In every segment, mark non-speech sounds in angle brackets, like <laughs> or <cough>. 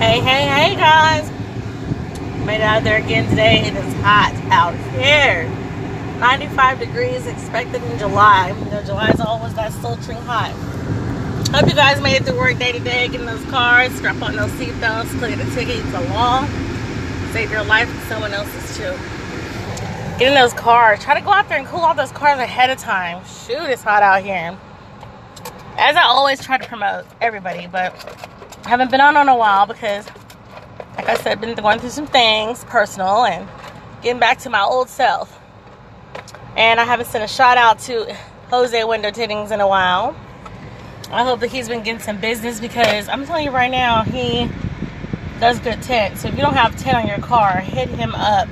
Hey, hey, hey, guys. Made out there again today. It is hot out here. 95 degrees expected in July. You know, July is always that sultry hot. Hope you guys made it through work day to day, getting those cars, strap on those seatbelts, clear the tickets along. Save your life and someone else's too. Get in those cars. Try to go out there and cool off those cars ahead of time. Shoot, it's hot out here. As I always try to promote everybody, but haven't been on in a while because, like I said, been going through some things personal and getting back to my old self. And I haven't sent a shout out to Jose Window Tittings in a while. I hope that he's been getting some business because I'm telling you right now, he does good tint. So if you don't have tint on your car, hit him up.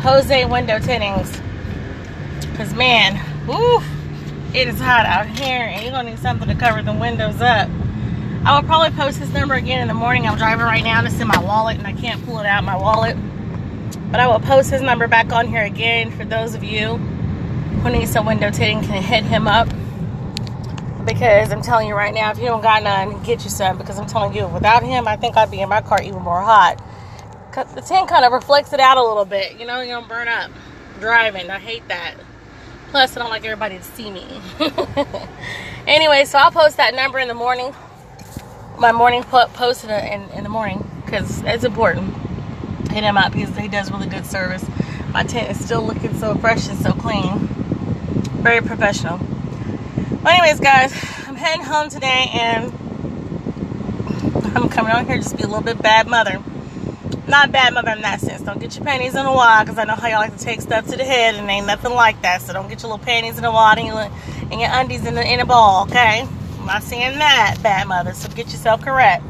Jose Window Tittings. Because, man, woo, it is hot out here and you're going to need something to cover the windows up. I will probably post his number again in the morning. I'm driving right now and it's in my wallet and I can't pull it out my wallet. But I will post his number back on here again for those of you who need some window tinting can hit him up. Because I'm telling you right now, if you don't got none, get you some. Because I'm telling you, without him, I think I'd be in my car even more hot. Cause the tint kind of reflects it out a little bit. You know, you don't burn up driving. I hate that. Plus, I don't like everybody to see me. <laughs> anyway, so I'll post that number in the morning my morning post in, in, in the morning because it's important. Hit him up because he does really good service. My tent is still looking so fresh and so clean. Very professional. Well, anyways, guys, I'm heading home today and I'm coming on here just be a little bit bad mother. Not bad mother in that sense. Don't get your panties in a wad because I know how y'all like to take stuff to the head and ain't nothing like that. So don't get your little panties in a wad and your, and your undies in, in a ball, okay? I'm not saying that, bad mother, so get yourself correct.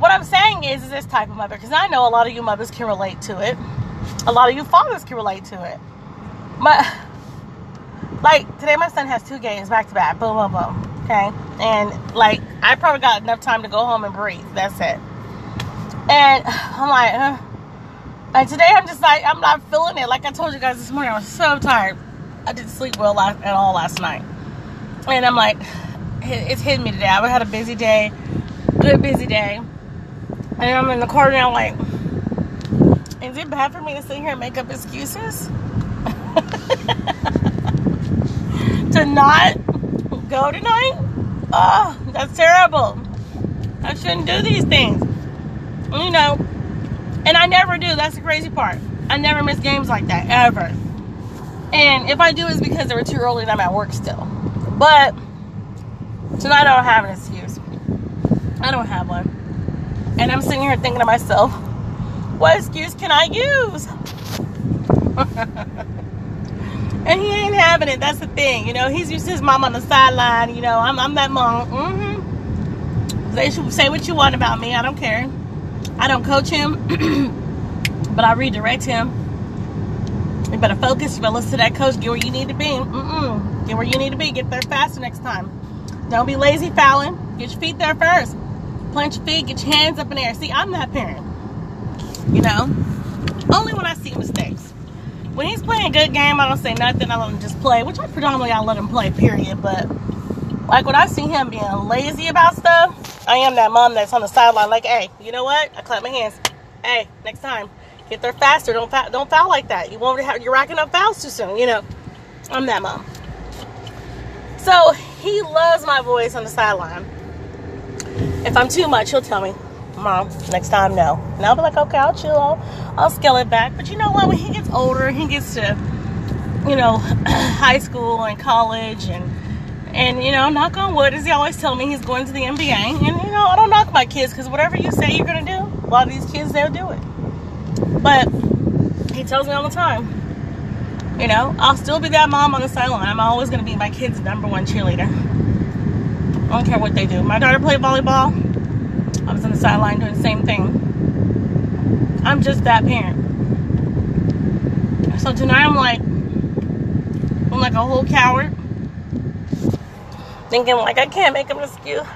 What I'm saying is, is this type of mother, because I know a lot of you mothers can relate to it. A lot of you fathers can relate to it. But, <sighs> like, today my son has two games back to back. Boom, boom, boom. Okay? And, like, I probably got enough time to go home and breathe. That's it. And <sighs> I'm like, and today I'm just like, I'm not feeling it. Like I told you guys this morning, I was so tired. I didn't sleep well last, at all last night. And I'm like, it's hitting me today. I had a busy day, good busy day, and I'm in the car now. Like, is it bad for me to sit here and make up excuses <laughs> to not go tonight? Oh, that's terrible. I shouldn't do these things, you know. And I never do. That's the crazy part. I never miss games like that ever. And if I do, it's because they were too early and I'm at work still. But Tonight I don't have an excuse. I don't have one. And I'm sitting here thinking to myself, what excuse can I use? <laughs> and he ain't having it. That's the thing. You know, he's used to his mom on the sideline. You know, I'm, I'm that mom. Mm-hmm. They should say what you want about me. I don't care. I don't coach him, <clears throat> but I redirect him. You better focus. You better listen to that coach. Get where you need to be. Mm-mm. Get where you need to be. Get there faster next time. Don't be lazy fouling. Get your feet there first. Plant your feet, get your hands up in the air. See, I'm that parent. You know? Only when I see mistakes. When he's playing a good game, I don't say nothing. I let him just play, which I predominantly I let him play, period. But like when I see him being lazy about stuff, I am that mom that's on the sideline, like, hey, you know what? I clap my hands. Hey, next time, get there faster. Don't foul, don't foul like that. You won't have you're racking up fouls too soon. You know, I'm that mom. So he loves my voice on the sideline. If I'm too much, he'll tell me, Mom, next time, no. And I'll be like, okay, I'll chill. I'll, I'll scale it back. But you know what? When he gets older, he gets to, you know, <clears throat> high school and college and, and, you know, knock on wood, as he always tell me, he's going to the NBA. And, you know, I don't knock my kids because whatever you say you're to do, a lot of these kids, they'll do it. But he tells me all the time, you know, I'll still be that mom on the sideline. I'm always to be my kid's number one cheerleader. I don't care what they do. My daughter played volleyball. I was on the sideline doing the same thing. I'm just that parent. So tonight I'm like, I'm like a whole coward. Thinking like I can't make an excuse.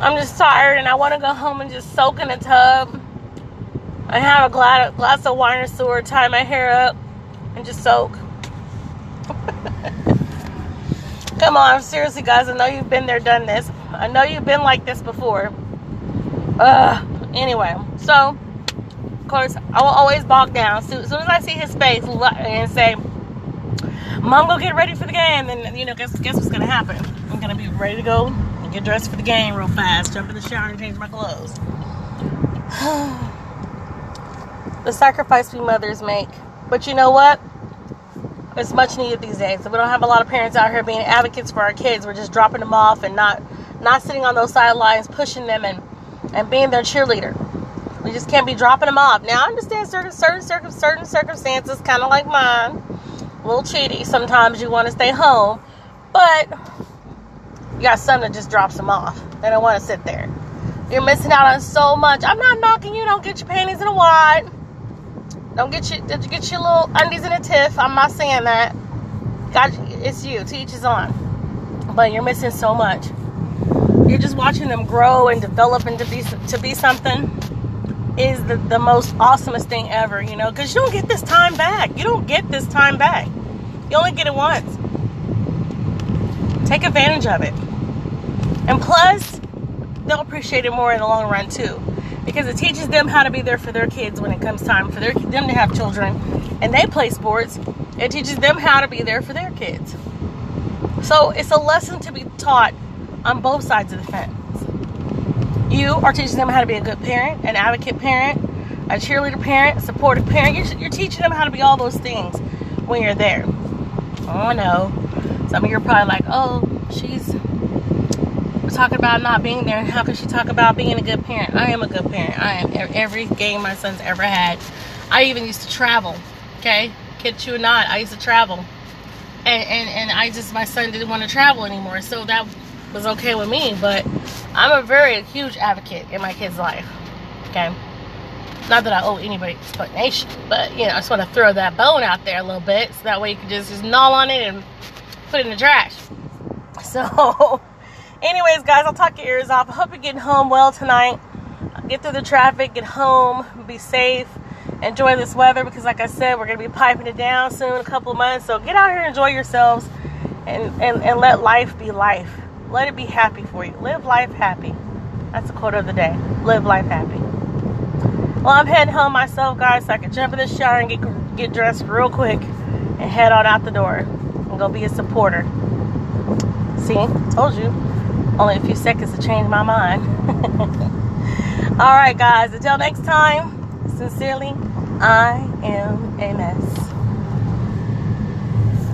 I'm just tired and I want to go home and just soak in a tub. I have a glass, glass of wine or sewer, tie my hair up, and just soak. Come on, seriously, guys. I know you've been there, done this. I know you've been like this before. Uh, anyway, so of course I will always bog down. So, as soon as I see his face and say, "Mom, go get ready for the game," then you know, guess guess what's gonna happen? I'm gonna be ready to go and get dressed for the game real fast, jump in the shower and change my clothes. <sighs> the sacrifice we mothers make, but you know what? It's much needed these days. We don't have a lot of parents out here being advocates for our kids. We're just dropping them off and not not sitting on those sidelines, pushing them and and being their cheerleader. We just can't be dropping them off. Now I understand certain certain certain certain circumstances, kind of like mine, a little cheaty. Sometimes you want to stay home, but you got some that just drops them off. They don't want to sit there. You're missing out on so much. I'm not knocking you. Don't get your panties in a wad. Don't get your get your little undies in a tiff. I'm not saying that. God, it's you. Teach is on. But you're missing so much you're just watching them grow and develop into be to be something is the, the most awesomest thing ever, you know, because you don't get this time back. You don't get this time back. You only get it once. Take advantage of it. And plus, they'll appreciate it more in the long run too. Because it teaches them how to be there for their kids when it comes time for their, them to have children and they play sports. It teaches them how to be there for their kids. So it's a lesson to be taught on both sides of the fence. You are teaching them how to be a good parent, an advocate parent, a cheerleader parent, supportive parent. You're, you're teaching them how to be all those things when you're there. Oh no. Some of you are probably like, oh, she's talking about not being there. and How can she talk about being a good parent? I am a good parent. I am every game my son's ever had. I even used to travel. Okay, kid you not, I used to travel, and and and I just my son didn't want to travel anymore, so that was okay with me, but I'm a very huge advocate in my kid's life. Okay. Not that I owe anybody explanation, but you know, I just want to throw that bone out there a little bit so that way you can just, just gnaw on it and put it in the trash. <laughs> So, anyways, guys, I'll talk your ears off. I hope you're getting home well tonight. Get through the traffic, get home, be safe, enjoy this weather because, like I said, we're going to be piping it down soon, a couple of months. So, get out here and enjoy yourselves and, and, and let life be life. Let it be happy for you. Live life happy. That's the quote of the day. Live life happy. Well, I'm heading home myself, guys, so I can jump in the shower and get get dressed real quick and head on out the door. I'm gonna be a supporter. See, told you. Only a few seconds to change my mind. <laughs> All right, guys. Until next time. Sincerely, I am a mess.